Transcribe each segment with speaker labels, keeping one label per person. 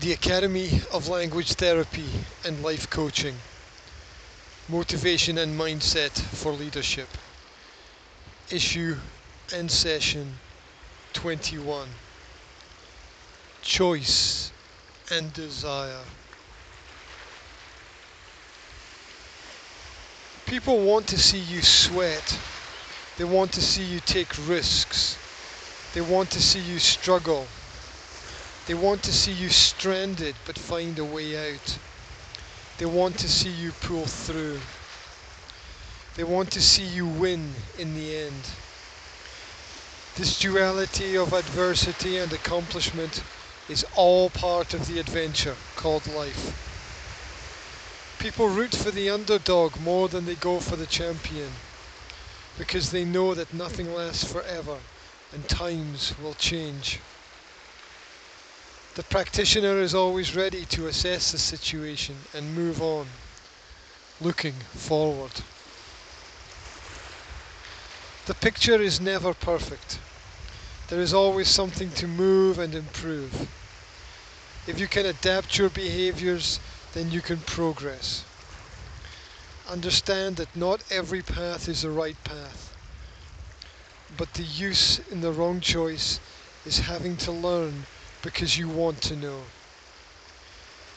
Speaker 1: the Academy of Language Therapy and Life Coaching Motivation and Mindset for Leadership Issue and Session 21 Choice and Desire People want to see you sweat. They want to see you take risks. They want to see you struggle. They want to see you stranded but find a way out. They want to see you pull through. They want to see you win in the end. This duality of adversity and accomplishment is all part of the adventure called life. People root for the underdog more than they go for the champion because they know that nothing lasts forever and times will change. The practitioner is always ready to assess the situation and move on, looking forward. The picture is never perfect. There is always something to move and improve. If you can adapt your behaviors, then you can progress. Understand that not every path is the right path, but the use in the wrong choice is having to learn because you want to know.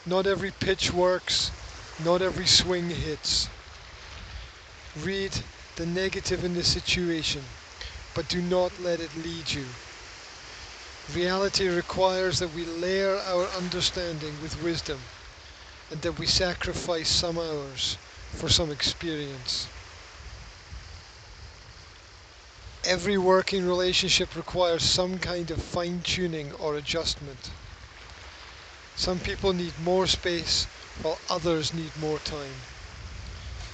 Speaker 1: Not every pitch works, not every swing hits. Read the negative in the situation, but do not let it lead you. Reality requires that we layer our understanding with wisdom and that we sacrifice some hours for some experience. Every working relationship requires some kind of fine tuning or adjustment. Some people need more space while others need more time.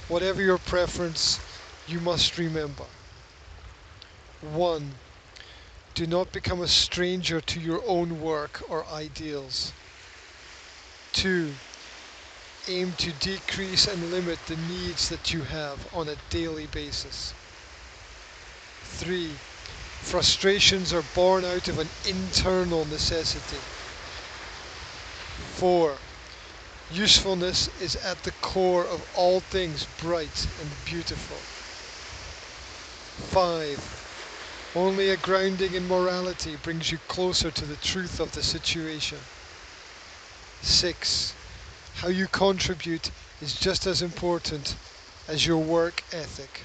Speaker 1: Whatever your preference, you must remember. 1. Do not become a stranger to your own work or ideals. 2. Aim to decrease and limit the needs that you have on a daily basis. 3. Frustrations are born out of an internal necessity. 4. Usefulness is at the core of all things bright and beautiful. 5. Only a grounding in morality brings you closer to the truth of the situation. 6. How you contribute is just as important as your work ethic.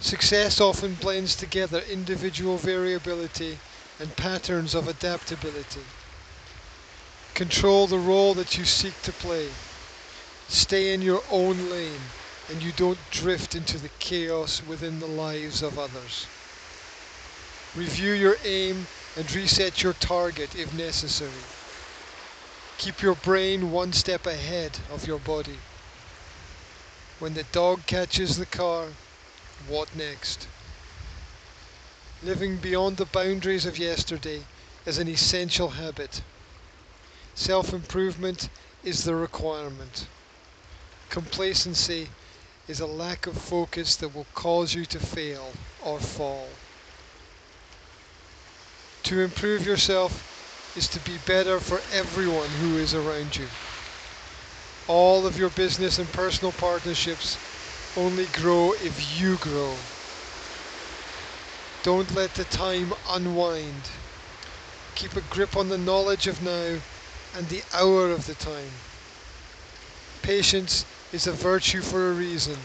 Speaker 1: Success often blends together individual variability and patterns of adaptability. Control the role that you seek to play. Stay in your own lane and you don't drift into the chaos within the lives of others. Review your aim and reset your target if necessary. Keep your brain one step ahead of your body. When the dog catches the car, what next? Living beyond the boundaries of yesterday is an essential habit. Self-improvement is the requirement. Complacency is a lack of focus that will cause you to fail or fall. To improve yourself is to be better for everyone who is around you. All of your business and personal partnerships only grow if you grow. Don't let the time unwind. Keep a grip on the knowledge of now and the hour of the time. Patience is a virtue for a reason,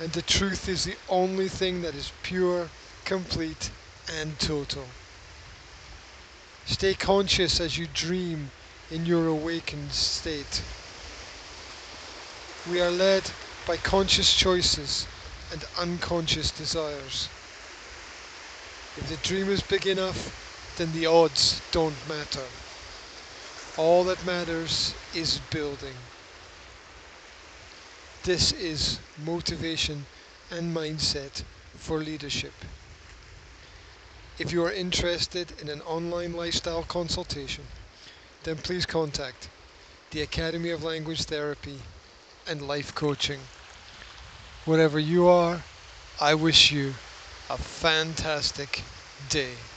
Speaker 1: and the truth is the only thing that is pure, complete, and total. Stay conscious as you dream in your awakened state. We are led by conscious choices and unconscious desires. If the dream is big enough, then the odds don't matter. All that matters is building. This is motivation and mindset for leadership. If you are interested in an online lifestyle consultation, then please contact the Academy of Language Therapy and Life Coaching. Wherever you are, I wish you a fantastic day.